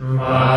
My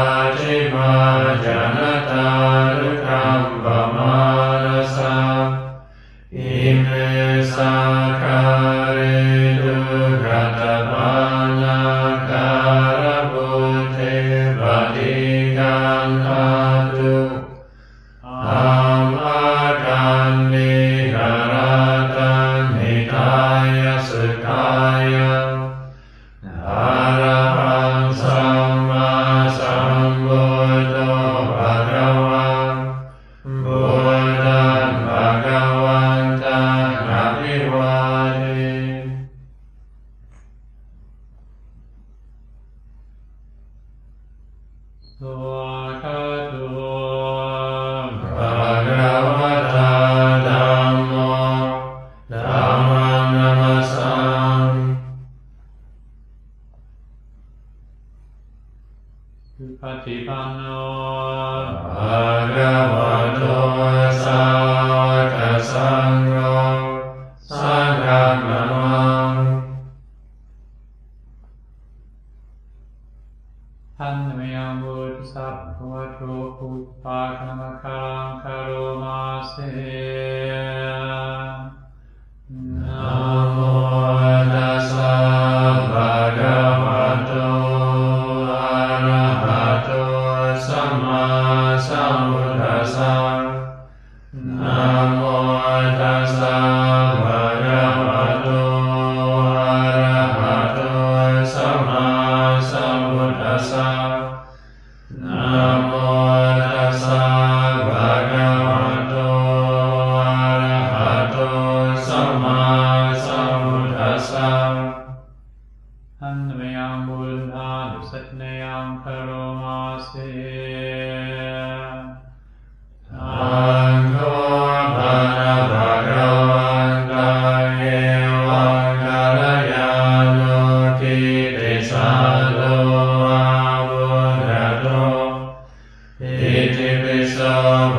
สัมพุทธัสสะนะโมตัสสะภะคะวะโตอะระหะโตสัมมาสัมพุทธัสสะนะโมตัสสะภะคะวะโตอะระหะโตสัมมาสัมพุทธัสสะอันเมยังบุญทานุสัจเนยังพโรมาสี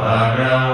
ภะระ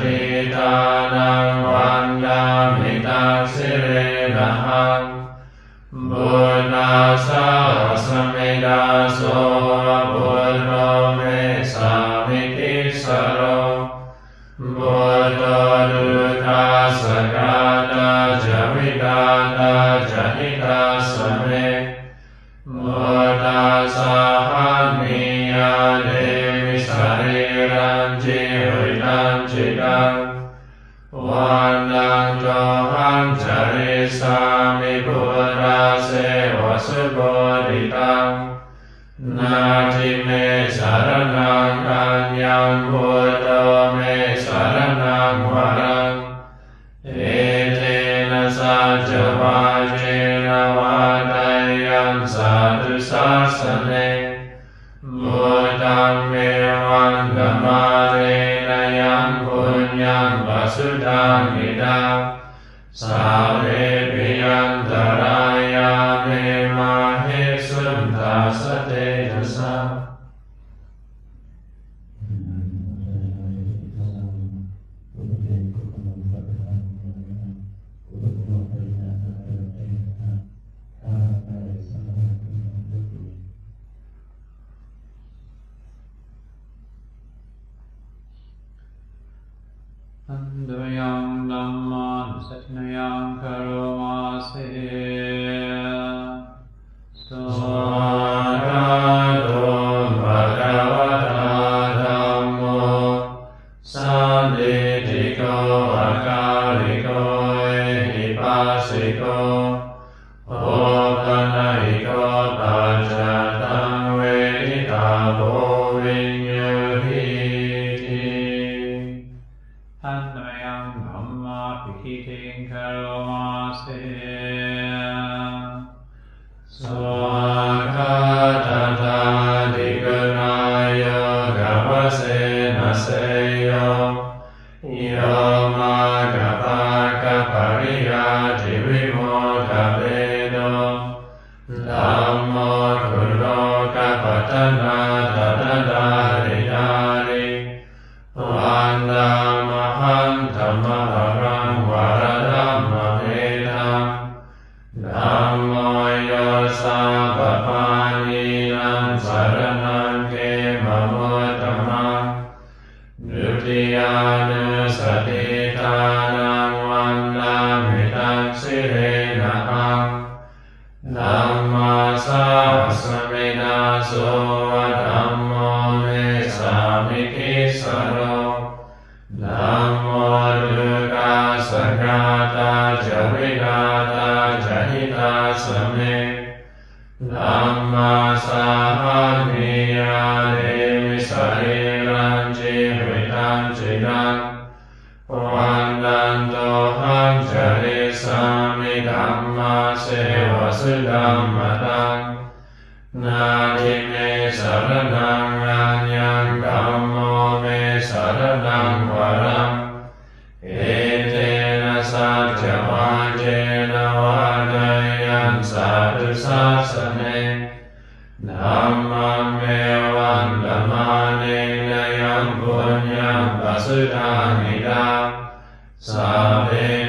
ติตานังวันดามิตังสิเรนะหังบุญนาสาสมิดาโสบุญนาเมสามิติสโรบุญโตดุตาสกา จิเมสารนังอัญญพุเมสารนังรังเอเทนะสัจวาเจนวาทายังสาธุสาสเนบุตังเมวันกมาเรนยังปุญญังปัสุทังมิดาสาเร อันเดยังดัมมันสั Lam สุดัมมตัง นาทิเมสารนังรัญญังธัมโมเมสารนังวรังเอเตนะสัจจวาเจนะวาดายันสาธุสาสเนธัมมังเมวันธรรมาเนนยังปุญญังปัสสุทังอิดาสาเวปิ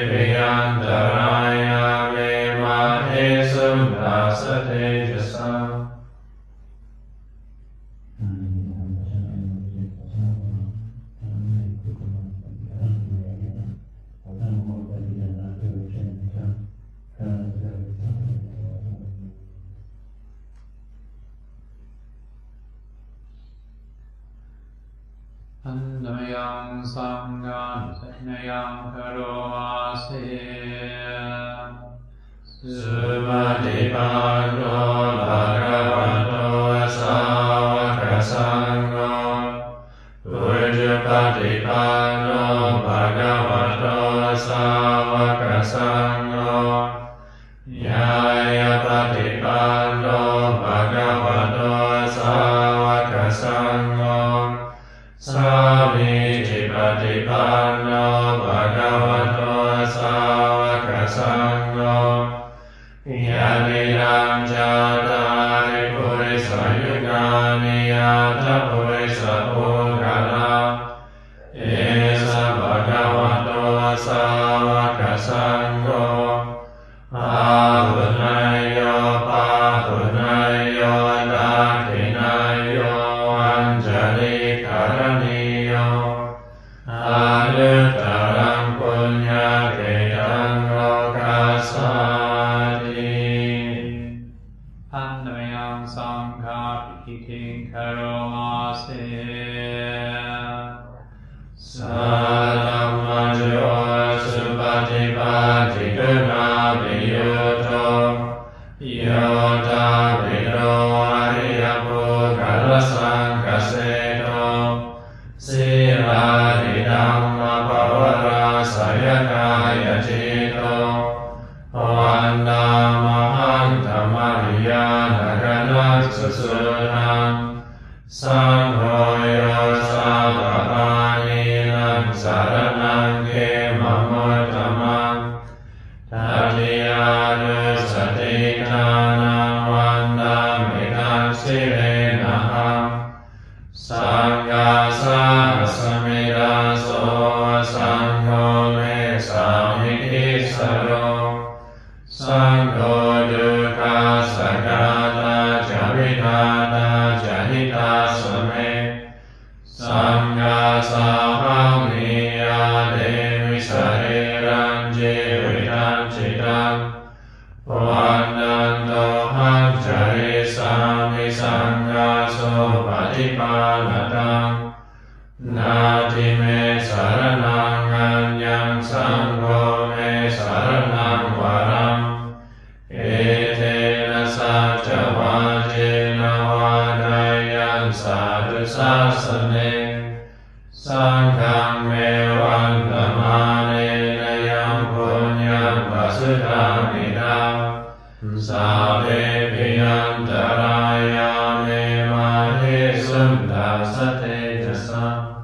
Anayam Sangam Sanayam Karoasi Sumadipano Bhagavato Savaka Sangam Pujapatipano Bhagavato Savaka Sangam สายุกานิยาตปุริสโภคาลาเอสะภะคะวะโตสาวกสังโฆอาหุนายโยปาหุนายโยตาคินายโยอัญจลิกรณีโยอานุตตรังปุญญาเกตังโลกัสสา Vanessa,